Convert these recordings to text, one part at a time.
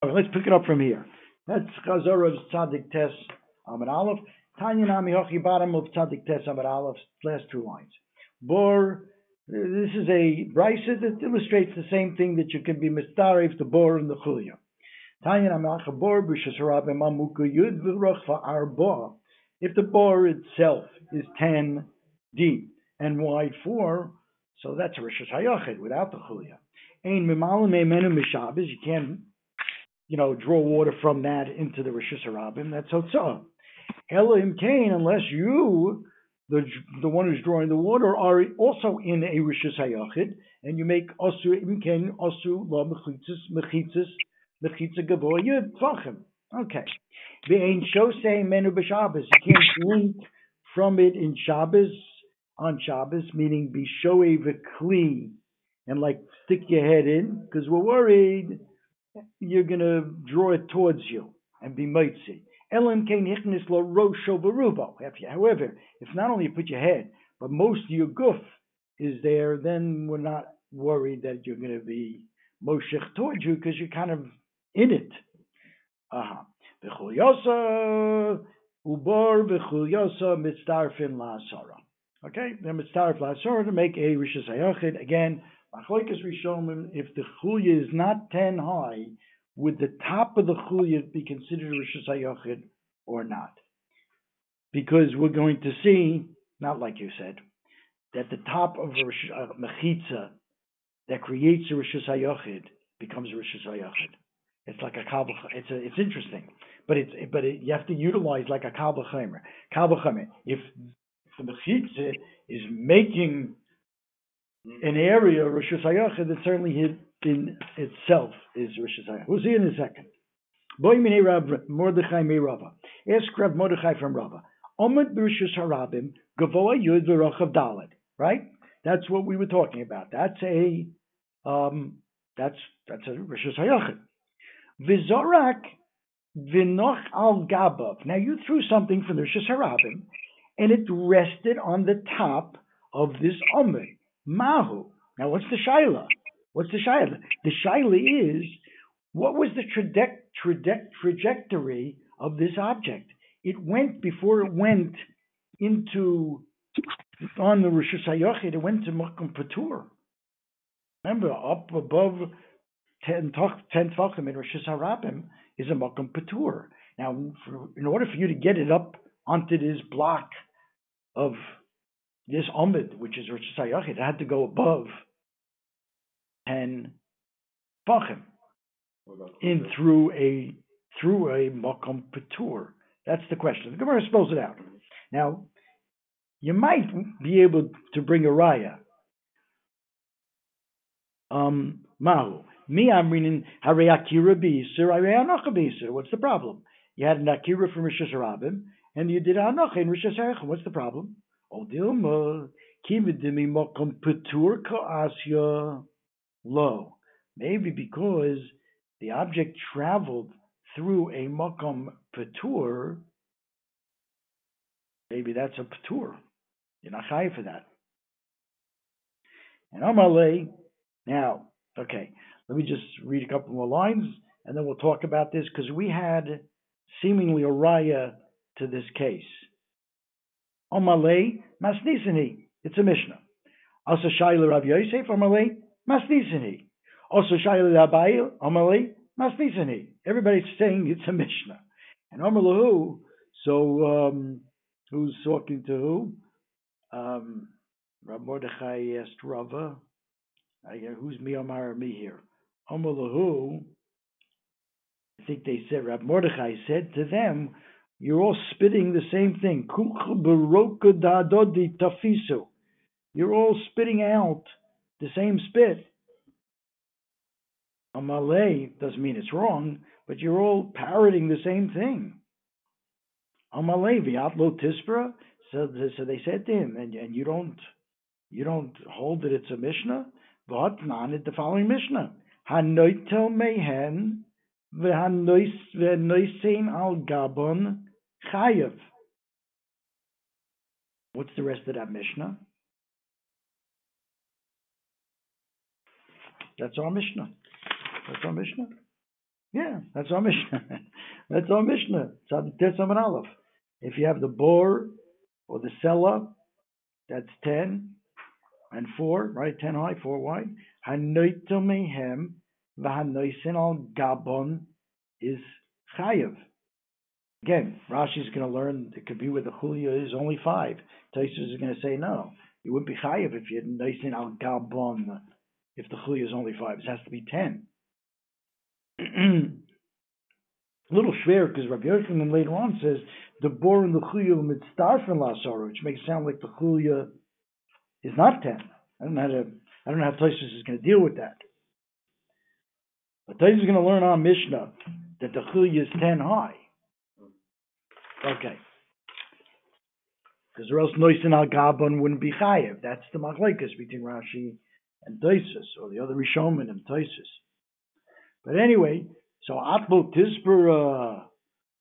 Okay, let's pick it up from here. That's Chazor of Tzadik Tes Amid Aleph. Tanya Nami Hochi bottom of Tzadik Tes Amid Aleph, last two lines. Bor, this is a brisa that illustrates the same thing that you can be mistarif the bor and the chulya. Tanya Nami Hochi bor b'shas rabim amuku yud v'rochva arba. If the bor itself is ten deep and wide four, so that's rishas hayachid without the chulya. Ein mimalim menu mishabes. You can't you know, draw water from that into the Rosh Hashanah. That's Hotzah. Elohim Cain, unless you, the the one who's drawing the water, are also in a Rosh Hashanah, and you make Osu Im Cain Osu La Mechitzas Mechitzas Mechitza Gavoy Tvachim. Okay. Ve'ein Shosei Menu B'Shabbos. You can't drink from it in Shabbos, on Shabbos, meaning be Bishoe V'Kli, and like stick your head in, because we're worried you're going to draw it towards you and be mitzi. However, if not only you put your head, but most of your goof is there, then we're not worried that you're going to be moshech towards you because you're kind of in it. Aha. V'chul ubor v'chul yosa mitzdarfin la'asara. Okay, then mitzdarf la'asara to make a rishas hayachid. Again, If the chulya is not ten high, would the top of the chulya be considered Rosh Hashanah or not? Because we're going to see, not like you said, that the top of a uh, mechitza that creates a Rosh Hashanah becomes a Rosh Hashanah. It's like a kabel. It's a, it's interesting, but it's but it, you have to utilize like a kabel chamer. If the mechitza is making an area of Rosh Hashanah that certainly in itself is Rosh Hashanah. We'll see in a second. Boy minei Rav Mordechai me Rava. Ask Rav Mordechai from Rava. Omid Rosh Harabim Gavoa Yud V'Rochav Dalet. Right? That's what we were talking about. That's a um, that's that's a Rosh Hashanah. Vizorak Vinoch al Gabav. Now you threw something from the Rosh Harabim, and it rested on the top of this Omid. Mahu. Now, what's the shaila? What's the shaila? The shaila is what was the trajectory of this object? It went before it went into on the Rosh Hashanah, it went to Makom Patur. Remember, up above ten ten tefachim in Rosh Hashanah is a Makom Patur. Now, for, in order for you to get it up onto this block of this Omid, which is Rosh Hashanah, had to go above 10 Fachim in through a through a Makom Patur. That's the question. The Gemara spells it out. Now, you might be able to bring a raya. Um, Mahu. Me, I'm reading Hare Akira Beisir, Hare What's the problem? You had an Akira from Rosh Hashanah, and you did Anocha in Rosh Hashanah. What's the problem? Lo. Maybe because the object traveled through a mokom petur, maybe that's a petur. You're not high for that. And Amalei, now, okay, let me just read a couple more lines and then we'll talk about this because we had seemingly a raya to this case. Omalei masnisini. It's a Mishnah. Also Shaila Rav Yosef Omalei masnisini. Also Shaila Abaye Omalei masnisini. Everybody's saying it's a Mishnah. And Omalahu, so um, who's talking to who? Um, Rav Mordechai asked Rava, who's me Omar me here? Omalahu, I think they said, Rav Mordechai said to them, you're all spitting the same thing. Tafisu. You're all spitting out the same spit. A Malay doesn't mean it's wrong, but you're all parroting the same thing. A Malay viatlo tispra. So, so they said to him, and, and you don't you don't hold that it's a Mishnah, but not the following Mishnah. Hanoitel mehen v'hanoisein al gabon Chayev. What's the rest of that Mishnah? That's our Mishnah. That's our Mishnah. Yeah, that's our Mishnah. that's our Mishnah. Tes Amar Aleph. If you have the bor or the sella, that's 10 and 4, right? 10 high, 4 wide. Hanoitel mehem v'hanoisin al gabon is chayev. Again, Rashi's going to learn it could be where the chulia is only 5. Taisus is going to say no. You wouldn't be chayev if you had noisin al gabon if the chulia is only 5. It has to be 10. a little schwer because Rabbi Yochanan later on says the bor and the chulia mitzdarfen lasara, which makes it sound like the chulia is not ten. I don't know how to. I don't know how is going to deal with that. But Tosus is going to learn on Mishnah that the chulia is ten high. Okay. Because or else noisin al gabon wouldn't be chayev. That's the machlekes between Rashi and Tosus, or the other Rishonim and Tosus. But anyway, so Atbo Tisper,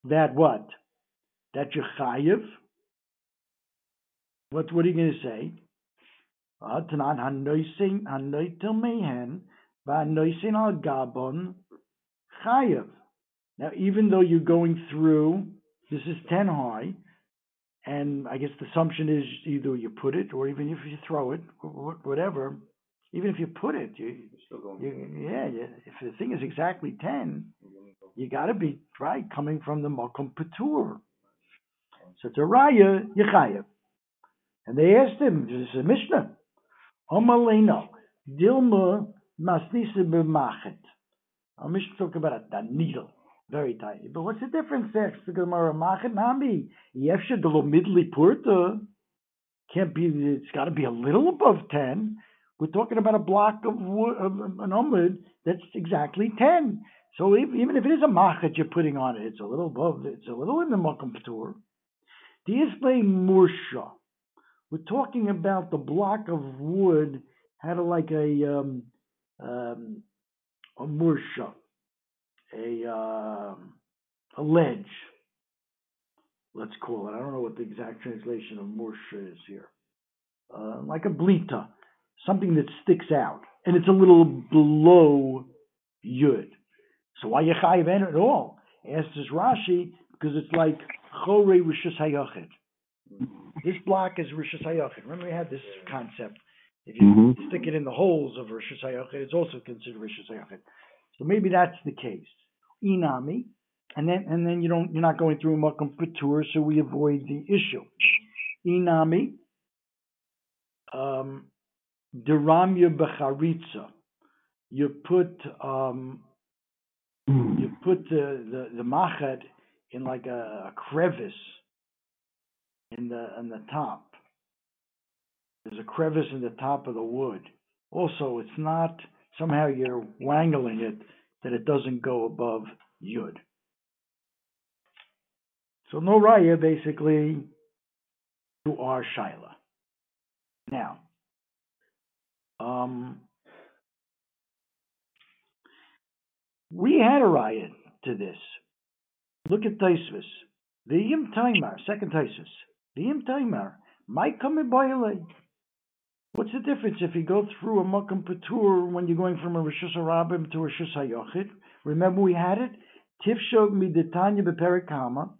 that what? That you're chayiv? What, what are you going to say? Ah, Tanan hanoisin hanoitil mehen v'hanoisin al gabon chayiv. Now, even though you're going through, this is ten high, and I guess the assumption is either you put it or even if you throw it, whatever. Even if you put it, you, you yeah, you, if the thing is exactly ten, you got to be right coming from the makom patur. So it's a raya yechayev, and they asked him, "This is a mishnah." Omaleno dilma masnisa b'machet. Our mishnah talking about a, a needle, very tiny. But what's the difference? There, the Gemara machet nami yefshe delo midli purta can't be. It's got to be a little above ten. We're talking about a block of wood, of an umud that's exactly 10. So if, even if it is a machet you're putting on it, it's a little above, it's a little in the makam patur. The isbay mursha. We're talking about the block of wood had like a um, um, a mursha, a uh, a ledge. Let's call it. I don't know what the exact translation of mursha is here. Uh, like a blita something that sticks out, and it's a little below yud. So why you chayiv at all? Asks Rashi because it's like chore rishus hayachid. This block is rishus hayachid. Remember we had this concept. If you mm-hmm. stick it in the holes of rishus hayachid, it's also considered rishus hayachid. So maybe that's the case. Inami, and then and then you don't you're not going through a makam patur, so we avoid the issue. Inami. Um, Diramya Becharitza. You put um, you put the, the, the machet in like a, a, crevice in the in the top. There's a crevice in the top of the wood. Also, it's not somehow you're wangling it that it doesn't go above yud. So no raya basically to our shaila. Now, um, we had a riot to this. Look at Taisvis. The Yim Taimar, second Taisvis. The Yim Taimar come in Baile. What's the difference if you go through a Makam Patur when you're going from a Rishus Harabim to a Rishus HaYochid? Remember we had it? Tifshog midetanya beperikama,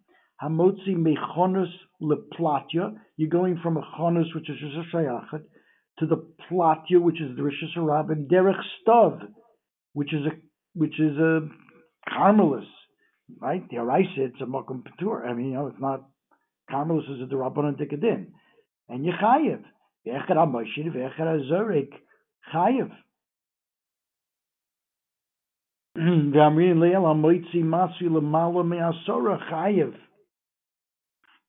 hamotzi mechonus leplatya. You're going from a chonus, which is Rishus HaYochid, to the Platya, which is the Rishus Harabim, Derech Stav, which is a which is a Carmelus, right? The Araisa, it's a Mokum Patur. I mean, you know, it's not Carmelus is a Derabanan Tikadin. And Yechayev,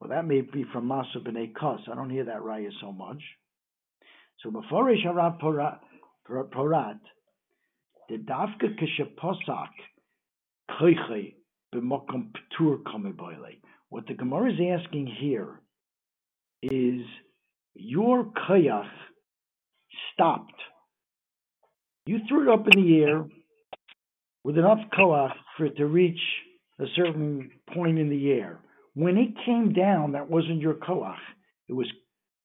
Well, that may be from Masu B'nei Kos. I don't hear that raya so much. So before Harav Porat, the Davka Kishaposak Koiche b'mokom ptur kameboile. What the Gemara is asking here is your koyach stopped. You threw it up in the air with enough koach for it to reach a certain point in the air. When it came down, that wasn't your koach. It was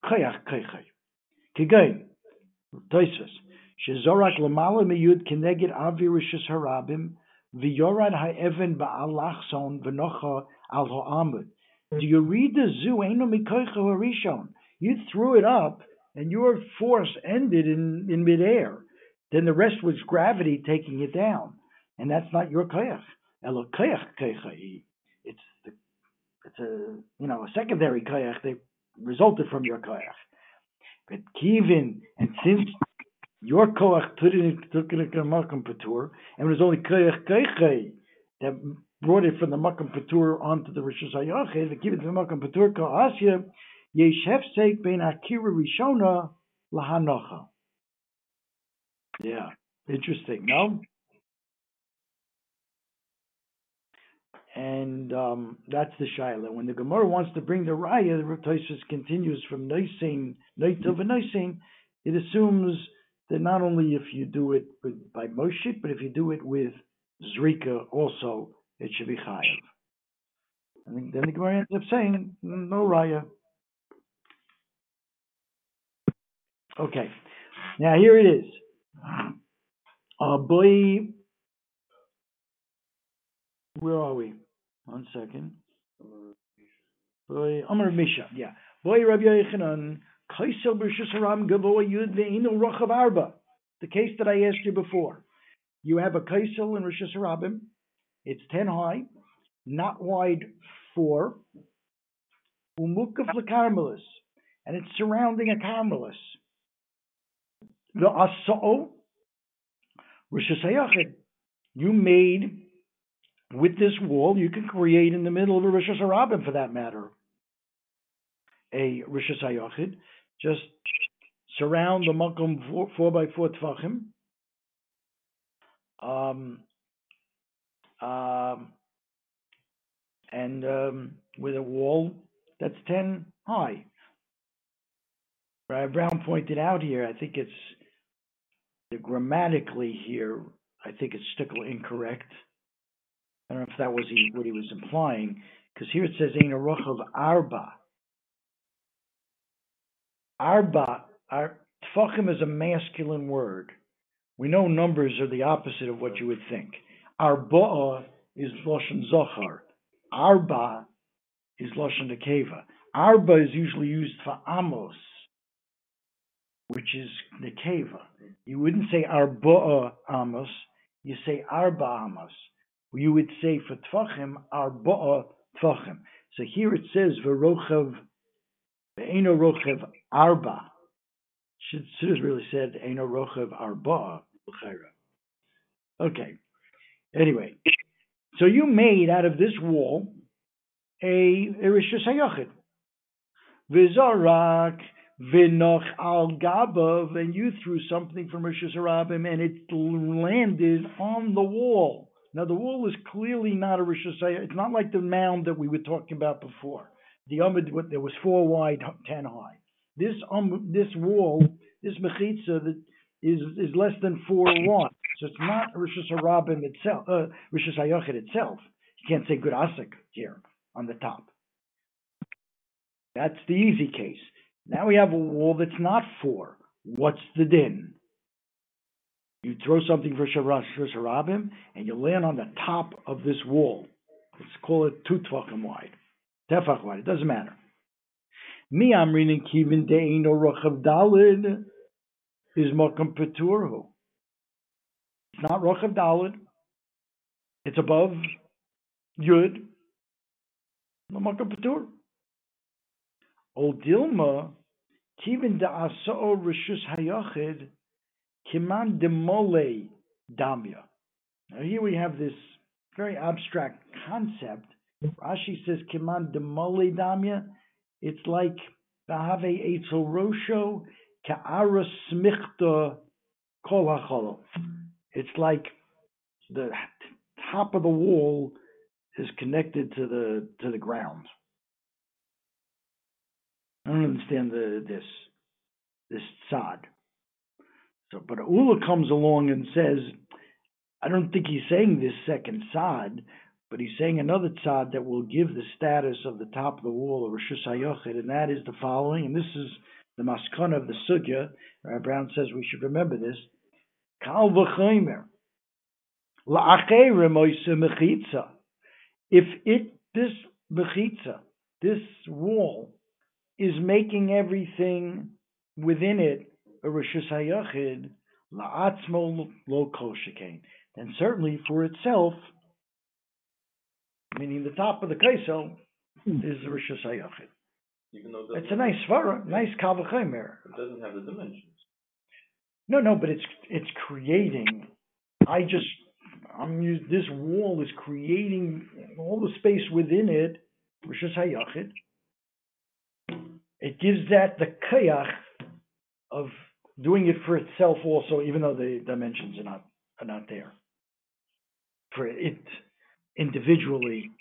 koyach koiche. Kigain, Toisvus, Shezorak Lamala Miyud Keneged Avi Rishis Harabim, v'yorad ha'even ba'alachson v'nocha al ha'amud. Do you read the zu eno mikoicha harishon? You threw it up, and your force ended in, in midair. Then the rest was gravity taking it down, and that's not your koyach. Elo. It's the, it's a you know a secondary koyach that resulted from your koyach. But kivin, and since your koach took it took it in makam patur, and it was only koyach koyach that brought it from the makam patur onto the rishus hayachid, the kivin to the makam patur koasya yesh hefsek ben akira rishona lahanocha. Yeah, interesting. No. And um, that's the shaila. When the Gemara wants to bring the raya, the Rav continues from Noisin, Noitov and Noisin. It assumes that not only if you do it with, by Moshe, but if you do it with Zrika also, it should be Chayav. And then the Gemara ends up saying, no raya. Okay, now here it is. Uh, boy, where are we? One second. Boy, Amar Misha, yeah. Boy, Rabbi Yochanan, Kaisel B'Rishus Haram Gavoa Yud Ve'inu Rochav Arba. The case that I asked you before. You have a Kaisel in Rishus Harabim. It's 10 high, not wide 4. Umukaf Lekarmelis. And it's surrounding a Carmelis. The Asa'o Rishus Hayachid. You made with this wall, you can create in the middle of a Rishus Harabim for that matter. A Rishus Hayachid. Just surround the makom four, four by four tfachim. Um, um, and um, with a wall that's 10 high. Rabbi Brown pointed out here, I think it's grammatically here, I think it's stickle incorrect. I don't know if that was he, what he was implying, because here it says Ein of Arba. Arba, ar, tfachim is a masculine word. We know numbers are the opposite of what you would think. Arba is Lashon Zohar. Arba is Lashon Nekeva. Arba is usually used for Amos, which is Nekeva. You wouldn't say Arba uh, Amos, you say Arba Amos. You would say for Tfachim, Arba Tfachim. So here it says, Verochav, Ve'eno Rochav Arba. Should, have really said, Eno Rochav Arba. Okay. Anyway, so you made out of this wall a Erishus Hayachid. Vizarak v'noch al gabav, and you threw something from Rishus Harabim, and it landed on the wall. Now the wall is clearly not a Rishus It's not like the mound that we were talking about before. The Amid, there was four wide, ten high. This um, this wall, this mechitza that is is less than four wide. So it's not Rishus Harabim itself, uh, Hayachid itself. You can't say good here on the top. That's the easy case. Now we have a wall that's not four. What's the din? You throw something for Sharash Harabim, and you land on the top of this wall. Let's call it two tefachim wide, tefach wide. It doesn't matter. Me, I'm reading kivin de'ino rochav dalid is makam peturhu. It's not Rochav Dalid. It's above Yud. Lamakam Patur. Ol Dilma, Kivin da Asao Rishus Hayachid, Kiman Demole Damya. Now here we have this very abstract concept. Rashi says Kiman Demole Damya. It's like Bahave Eitzel Rosho Ka'ara Smichta Kol HaCholov. It's like the top of the wall is connected to the to the ground. I don't understand the this this tzad. So, but Ulla comes along and says, I don't think he's saying this second tzad, but he's saying another tzad that will give the status of the top of the wall of Rosh Hashanah, and that is the following. And this is the maskana of the sugya. Rabbi Brown says we should remember this. Kal v'chaymer. If it, this mechitza, this wall, is making everything within it a Rishus HaYachid, la'atzmo lo kol shekain. Then certainly for itself, meaning the top of the kaisel, hmm. is the Rishus HaYachid. Even though it It's a doesn't, nice svara, nice kavachemer. it doesn't have the dimensions. No, no, but it's it's creating. I just I'm use this wall is creating all the space within it, which is hayachid. It gives that the kayach of doing it for itself also, even though the dimensions are not are not there. For it individually,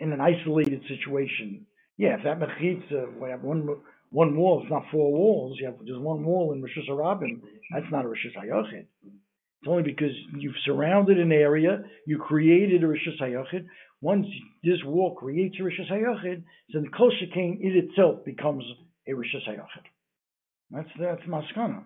in an isolated situation, yeah, if that mechitza, we have one one wall, it's not four walls. You have just one wall in Rosh Hashanah. That's not a Rosh Hashanah. It's only because you've surrounded an area, you created a Rosh Hashanah. Once this wall creates a Rosh Hashanah, then the Kol Shekain, it itself becomes a Rosh Hashanah. That's that's maskana.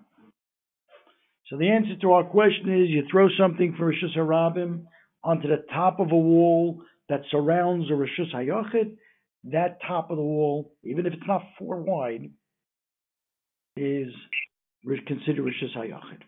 So the answer to our question is: you throw something from Rosh Hashanah onto the top of a wall that surrounds a Rosh Hashanah. That top of the wall, even if it's not four wide, is considered Rosh Hashanah.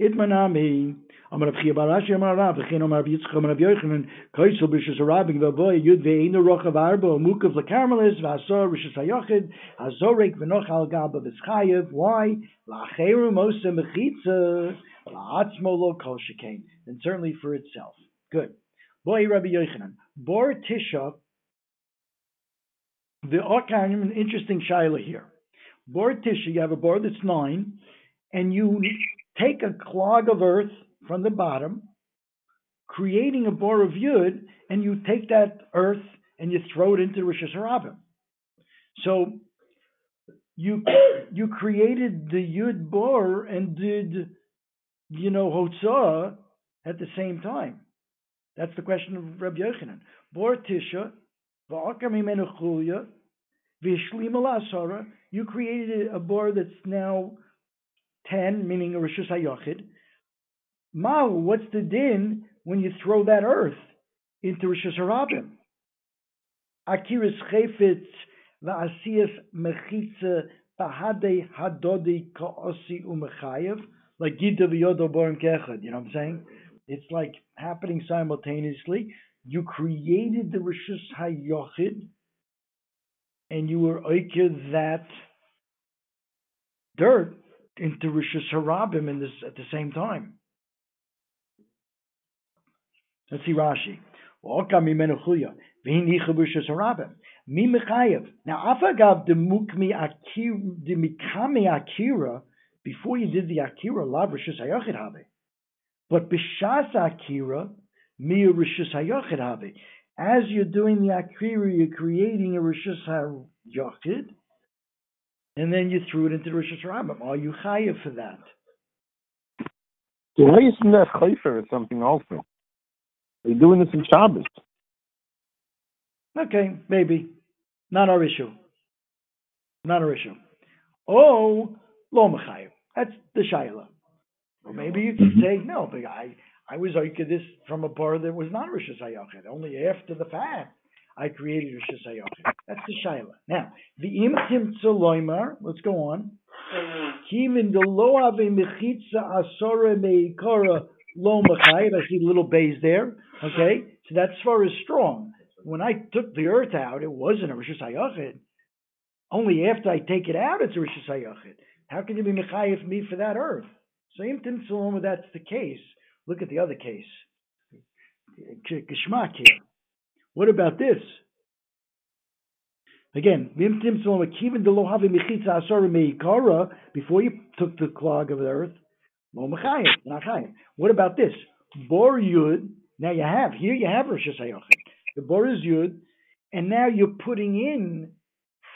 Itmanami, Amar Rav Chiya bar Ashi Amar Rav, V'chein Amar Yitzchak Amar Yochanan, Kaisel B'Rishus Harabim V'avoy Yud Ve'einu Rochav Arba Mukav LaKarmelis V'asor Rishus Hayochid Hazorek V'noch Al Gaba V'schayev Why? La'acheru Moshe Mechitza La'atzmo Lo Kol Shekain and certainly for itself. Good. Boy Rabbi Yochanan, Bor Tisha the Orkan, an interesting shaila here. Bor Tisha, you have a bor that's nine, and you take a clog of earth from the bottom, creating a bor of yud, and you take that earth and you throw it into Rosh Hashanah. So you you created the yud bor and did you know hotzah at the same time. That's the question of Rabbi Yochanan. Bor tisha v'ishlim. You created a bor that's now ten, meaning a rishus hayochid. Mahu, what's the din when you throw that earth into rishus harabim? Akiris chayfetz va'asiyas mechitza bahade hadodi ka'osi umechayev like gita v'yodo borim kechad. You know what I'm saying? It's like happening simultaneously. You created the rishus hayochid, and you were oiked that dirt into rishus harabim in this at the same time. Let's see Rashi. Now, afagav de mukmi akira, de mikami akira, before you did the akira, lav rishus hayochid habe. But b'shas akira, mi rishus hayochid habe. As you're doing the akira, you're creating a rishus hayochid, and then you threw it into the rishus harabim. Are you chayev for that? So why isn't that chayfer or something also? They're doing this in Shabbos. Okay, maybe. Not our issue. Not our issue. Oh, lo mechayev. That's the shaila. Or maybe you could mm-hmm. say, no, but I, I was like this from a bar that was not Rishus Hayachid. Only after the fact I created Rishus Hayachid. That's the shaila. Now, the imtim tzoloimar, let's go on. Mm-hmm. Kivin the lo ave mechitza asore meikora lo mechayev. I see little bays there. Okay, so that far is strong. When I took the earth out, it wasn't a Rishus Hayachid. Only after I take it out, it's a Rishus Hayachid. How can you be mechayev me for that earth? So imtim tzoloma, that's the case. Look at the other case. Geshmak here. What about this? Again. Before you took the clog of the earth. What about this? Bor yud. Now you have here. You have Rishus Hayachid. The bor is yud, and now you're putting in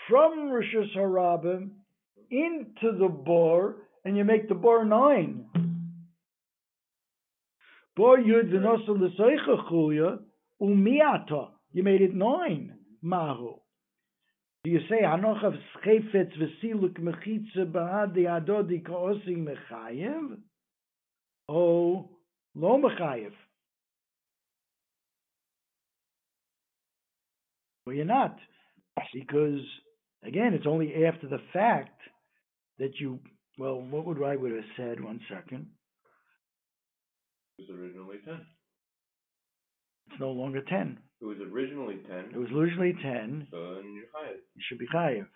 from Rishus Harabim into the bor, and you make the bor nine. Bor yud v'nosel l'soicha chulya umiata. You made it nine. Mahu. Do you say hanochav schefetz v'siluk mechitza b'hadi adodi ka'osi mechayev? Oh, Lo mechayev. Well, you're not, because again, it's only after the fact that you. Well, what would I would have said? One second. It was originally ten. It's no longer ten. It was originally ten, It was originally ten. so then you're hired. It should be chayev.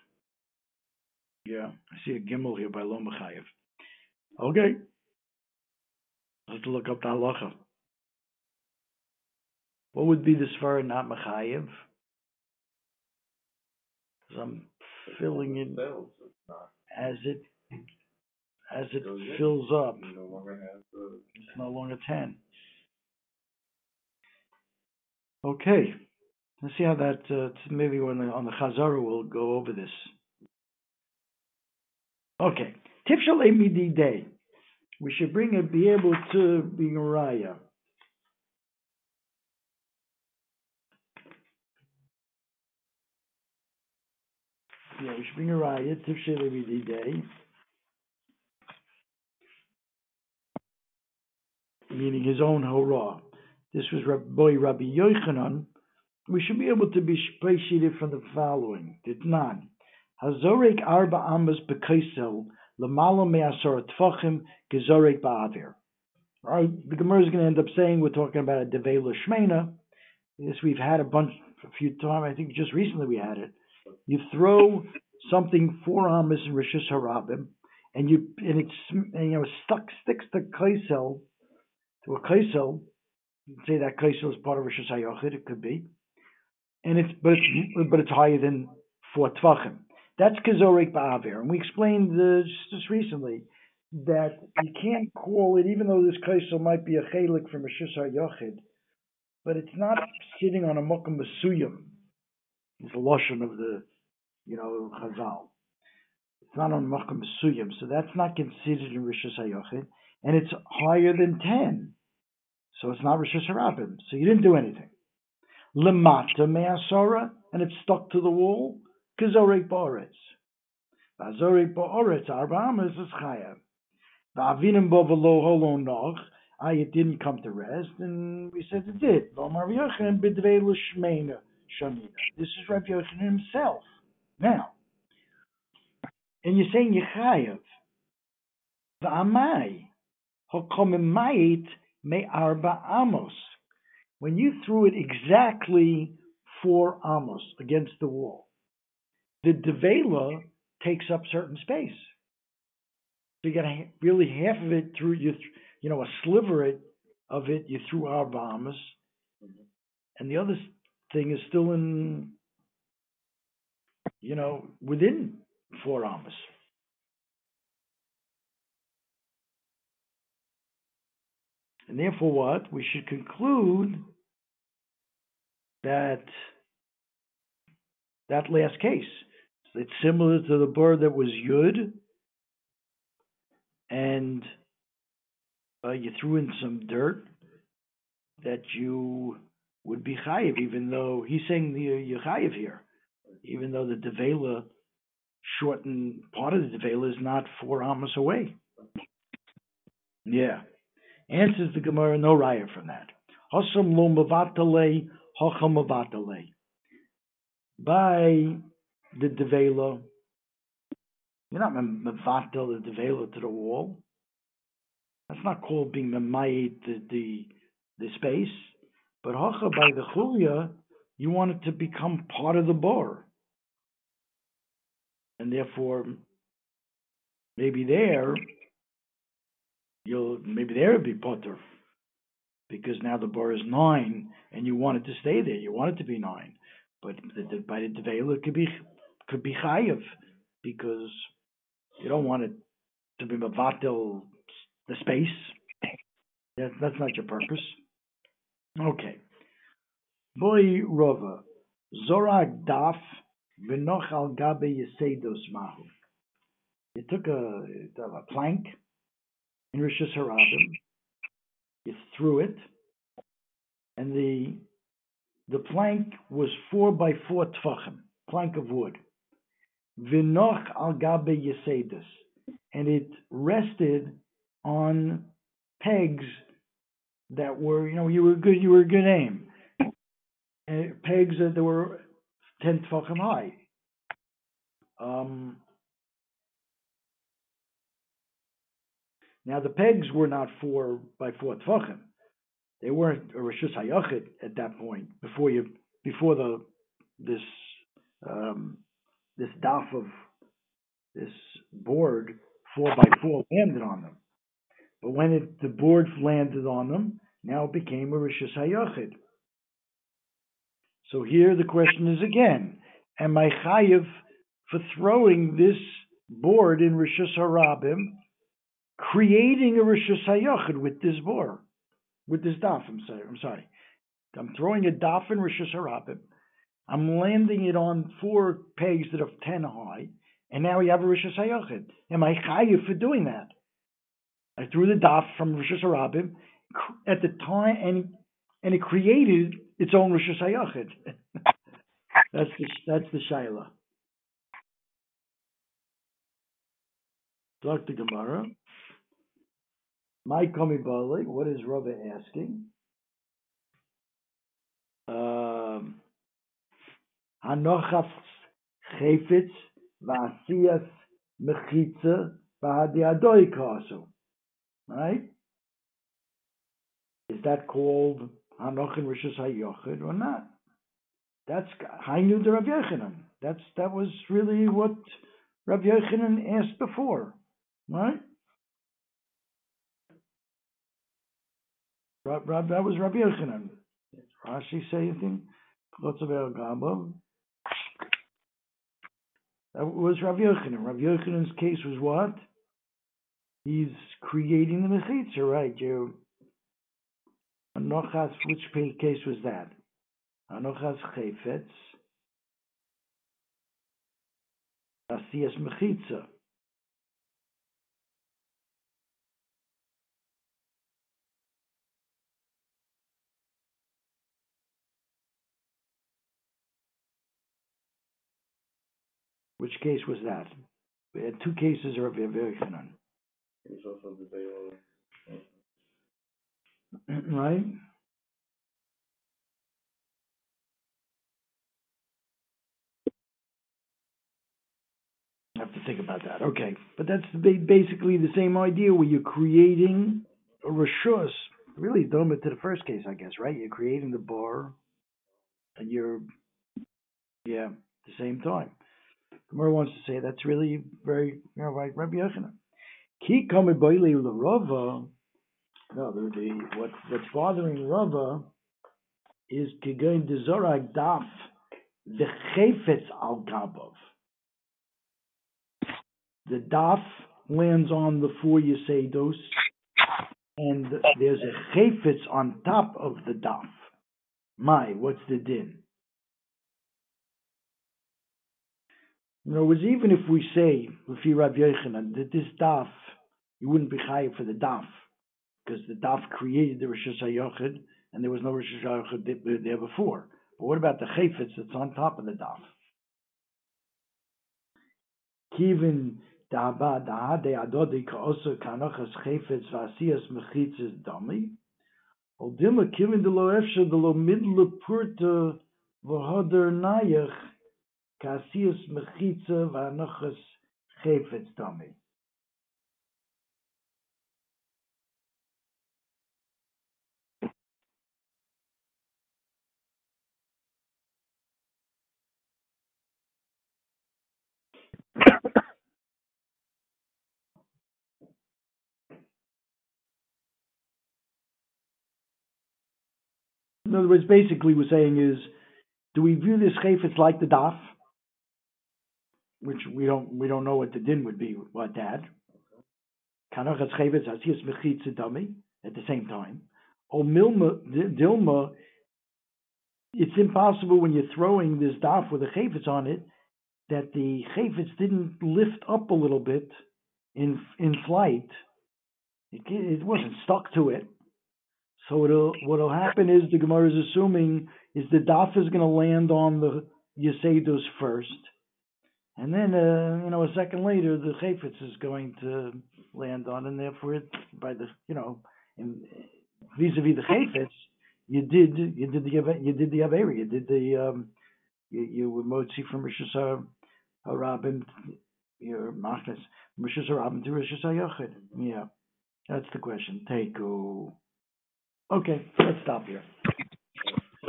Yeah, I see a gimel here by lo mechayev. Okay. Let's look up the halacha. What would be the svara not mechayev? 'Cause I'm filling it's as it as it fills up. no longer have the. It's no longer ten. Okay, let's see how that. Uh, maybe when on the Chazara we'll go over this. Okay, Tifshal Emidi Day. We should bring it, be able to be a raya. Yeah, we should bring a raya. Tifshal Emidi Day. meaning his own Horah. This was Rabbi, Rabbi Yochanan. We should be able to be spaced from the following. Ditnan. Hazorek arba amas bekaisel lamala me'asor tfachim gezorek ba'avir. The Gemara is going to end up saying we're talking about a devela shmena. This we've had a bunch, a few times. I think just recently we had it. You throw something four amas in rishus harabim, and you and it's and, you know stuck sticks to kaisel to a kaisel, say that kaisel is part of Rosh Hashanah, it could be, and it's but it's but it's higher than four tvachim. That's kazorik ba'avir, and we explained this just recently that you can't call it, even though this kaisel might be a chelik from Rosh Hashanah, but it's not sitting on a mokum masuyim. It's the lashon of the, you know, Chazal. It's not on mokum masuyim, so that's not considered in Rosh Hashanah and it's higher than 10. So it's not Rosh Hashanah. So you didn't do anything. Lemata me'asora, and it's stuck to the wall. Kazorek ba'oretz. Vazorek ba'oretz, arba amas is chayav. Va'avinim bo v'lo holo noch, ah, it didn't come to rest, and we said it did. This is Rav Yochanan himself. Now, and you're saying Yechayev. V'amai. Hokomimayit me arba amos. When you threw it exactly four amos against the wall, the devela takes up certain space. So you got really half of it through you, you know, a sliver of it you threw arba amos, and the other thing is still in, you know, within four amos. And therefore, what? We should conclude that that last case, it's similar to the bird that was Yud, and uh, you threw in some dirt, that you would be chayiv, even though he's saying the you're chayiv here, even though the devela shortened part of the devela is not four amos away. Yeah. Answers the Gemara, no raya from that. Hosam lo mavatale, hocham mavatale. By the devela, you're not mavatal the devela to the wall. That's not called being memayit the, the the space. But hocha by the chulya, you want it to become part of the bar. And therefore, maybe there, you'll maybe there would be potter because now the bar is nine and you want it to stay there. You want it to be nine, but the, the, by the devela it could be could be chayiv because you don't want it to be mavatil the space. That, that's not your purpose. Okay. Boy Rova Zorag Daf V'noch al gabe Yesedos Mahu. You took a, a plank in Rosh Hashanah. You threw it, and the the plank was four by four tfachim, plank of wood. V'noch al gabe yesedus, and it rested on pegs that were, you know, you were good, you were a good aim. And pegs that were ten tefachim high. Um, now the pegs were not four by four tefachim. They weren't a rishus hayachid at that point before you before the this um, this daf of this board four by four landed on them. But when it, the board landed on them, now it became a rishus hayachid. So here the question is again: Am I chayiv for throwing this board in rishus harabim, creating a rishus hayachid with this board, with this daf? I'm sorry. I'm sorry. I'm throwing a daf in rishus harabim. I'm landing it on four pegs that are ten high, and now we have a rishus hayachid. Am I chayiv for doing that? I threw the daf from rishus harabim at the time, and and it created its own rishus hayachid. that's the that's the shaila. Dr. Gemara. My komi bali. What is Rabbi asking? Um, Hanochas chayfetz v'asiyas mechitza v'hadiadoi kasu. Right? Is that called Hanochin Rishus Hayochid or not? That's Hainu de Rav Yochanan. That's that was really what Rav Yochanan asked before, right? Rav, Rav, that was Rav Yochanan. Rashi say anything? That was Rav Yochanan. Rav Yochanan's case was what? He's creating the mechitza, right? You Anochas, which case was that? Anochas chayfetz. Asiyas mechitza. Which case was that? We had two cases of Rav Yochanan, It's also the Baylor. right? I have to think about that. Okay, but that's basically the same idea where you're creating a rishus. Really, dome it to the first case, I guess, right? You're creating the bar, and you're, yeah, at the same time. Gemara wants to say that's really very, you know, right, Rabbi Yochanan. Ki kame boile l'rava. No, the, the what what's bothering Rava is kigoin dezorag daf the chayfetz al gabov. The daf lands on the four Yesedos, and there's a chayfetz on top of the daf. My, what's the din? In other words, even if we say, Lefi Rav Yochanan, that this daf, you wouldn't be chayiv for the daf, because the daf created the Rosh Hashanah and there was no Rosh Hashanah there before. But what about the chayfetz that's on top of the daf? Kivin da'aba da'ade adodi ka'oso kanochas chayfetz v'asiyas mechitzes dami. Oldima kivin v'hoder nayach ka'asiyas mechitza v'anochas chayfetz dami. In other words, basically, we're saying is, do we view this chayfetz like the daf, which we don't we don't know what the din would be what that. Kanachas at the same time. O milma dilma, it's impossible when you're throwing this daf with a chayfetz on it that the chayfetz didn't lift up a little bit in in flight. It, it wasn't stuck to it. So what'll what'll happen is the Gemara is assuming is the daf is going to land on the Yesedos first, and then uh, you know a second later the Chayfetz is going to land on, and therefore it, by the you know vis-a-vis the chayfetz, you did, you did the, you did the Avery, you did the, um, you, you were motzi from Ha- HaRabim, your machnes, Rishus HaRabim to Rishus HaYochid. Yeah, that's the question. Take, okay, let's stop here.